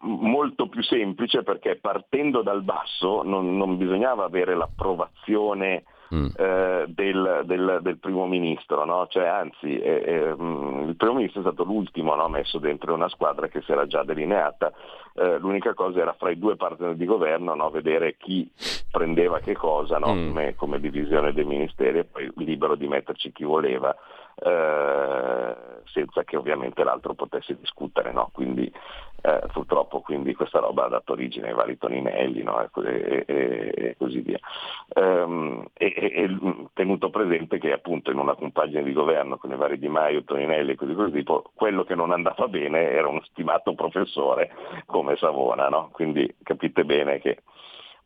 molto più semplice perché partendo dal basso non, non bisognava avere l'approvazione mm. eh, del, del, del, primo ministro, no? cioè, anzi eh, eh, il primo ministro è stato l'ultimo no? messo dentro una squadra che si era già delineata, eh, l'unica cosa era fra i due partner di governo no? vedere chi prendeva che cosa mm. come, come, divisione dei ministeri e poi libero di metterci chi voleva. Eh, senza che ovviamente l'altro potesse discutere, no? quindi eh, purtroppo quindi questa roba ha dato origine ai vari Toninelli no? e, e, e, così via. Ehm, e, tenuto presente che appunto in una compagine di governo con i vari Di Maio, Toninelli e così così, quello che non andava bene era uno stimato professore come Savona, no? quindi capite bene che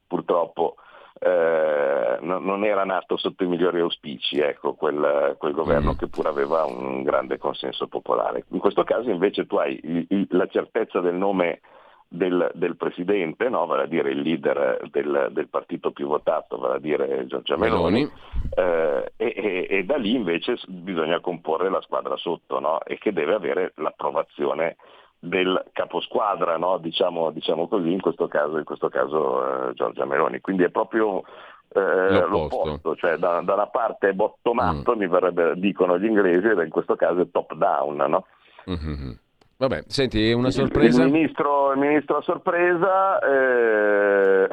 purtroppo eh, no, non era nato sotto i migliori auspici ecco, quel, quel, governo mm. che pur aveva un grande consenso popolare. In questo caso invece tu hai il, il, la certezza del nome del, del presidente, no? vale a dire il leader del, del, partito più votato, vale a dire Giorgia Meloni, Meloni. Eh, e, e, e, da lì invece bisogna comporre la squadra sotto no? e che deve avere l'approvazione del caposquadra, no? diciamo, diciamo, così, in questo caso, in questo caso eh, Giorgia Meloni. Quindi è proprio eh, l'opposto. cioè da, da, una parte è bottom up, mm. mi verrebbe, dicono gli inglesi, ed in questo caso è top down. No? Mm-hmm. Vabbè, senti, una sorpresa? Il, il, ministro, il ministro a sorpresa... Eh...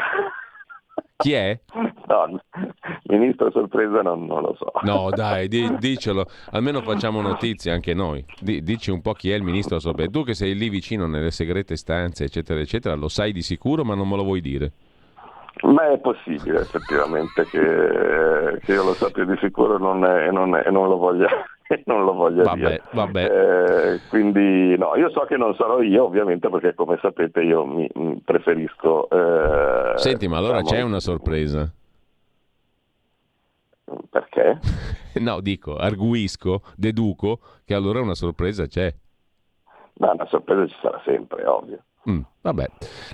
Chi è? No, ministro sorpresa non, non lo so. No, dai, di, dicelo, almeno facciamo notizie anche noi. Di, dici un po' chi è il ministro sorpresa. Tu che sei lì vicino nelle segrete stanze, eccetera, eccetera, lo sai di sicuro, ma non me lo vuoi dire. Ma è possibile effettivamente che, che io lo sappia di sicuro non e non, non, lo voglia, non lo voglia vabbè, dire. Vabbè. Eh, quindi no, io so che non sarò io ovviamente perché come sapete io mi, mi preferisco... Eh, Senti, ma allora diciamo, c'è una sorpresa? Perché? no, dico, arguisco, deduco che allora una sorpresa c'è. Ma una sorpresa ci sarà sempre, ovvio. Mm, vabbè,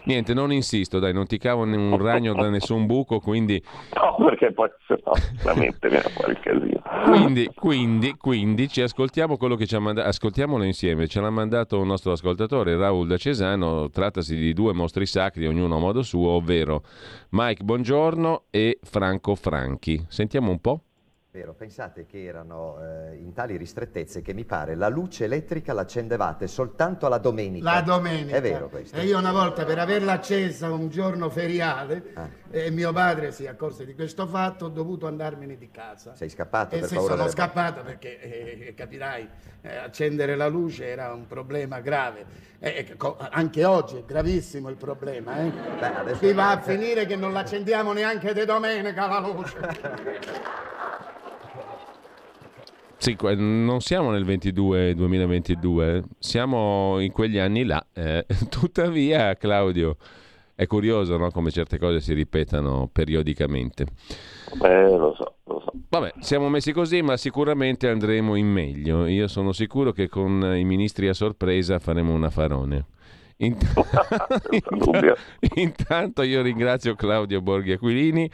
niente, non insisto, dai, non ti cavo un ragno da nessun buco, quindi... No, perché poi se no, veramente viene fuori il casino. Quindi, quindi, quindi, ci ascoltiamo quello che ci ha mandato, ascoltiamolo insieme, ce l'ha mandato un nostro ascoltatore, Raul da Cesano, trattasi di due mostri sacri, ognuno a modo suo, ovvero Mike Buongiorno e Franco Franchi. Sentiamo un po'. Vero, pensate che erano eh, in tali ristrettezze che mi pare la luce elettrica l'accendevate soltanto la domenica. La domenica. È vero questo. E io una volta per averla accesa un giorno feriale ah. e mio padre si accorse di questo fatto, ho dovuto andarmene di casa. Sei scappato e per se paura sono delle... scappato perché eh, capirai, eh, accendere la luce era un problema grave. Eh, anche oggi è gravissimo il problema, eh? Beh. Qui va a finire che non l'accendiamo neanche di domenica la luce. Sì, non siamo nel 22, 2022, siamo in quegli anni là. Eh, tuttavia, Claudio, è curioso no? come certe cose si ripetano periodicamente. Beh, lo so, lo so. Vabbè, siamo messi così, ma sicuramente andremo in meglio. Io sono sicuro che con i ministri a sorpresa faremo un affarone. Int- Intanto io ringrazio Claudio Borghi Aquilini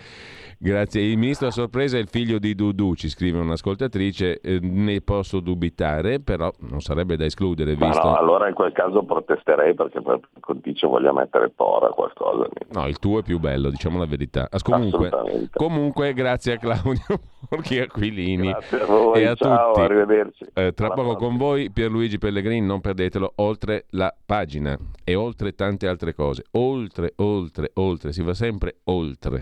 Grazie. Il ministro a sorpresa è il figlio di Dudu, ci scrive un'ascoltatrice. Eh, ne posso dubitare, però non sarebbe da escludere. Visto... no, allora in quel caso protesterei perché per dice voglia mettere Tora qualcosa. No, il tuo è più bello, diciamo la verità. As- comunque, comunque, grazie a Claudio Borghi Aquilini grazie a voi, e a ciao, tutti. Arrivederci. Eh, tra poco con voi Pierluigi Pellegrini, non perdetelo, oltre la pagina e oltre tante altre cose. Oltre, oltre, oltre, si va sempre oltre.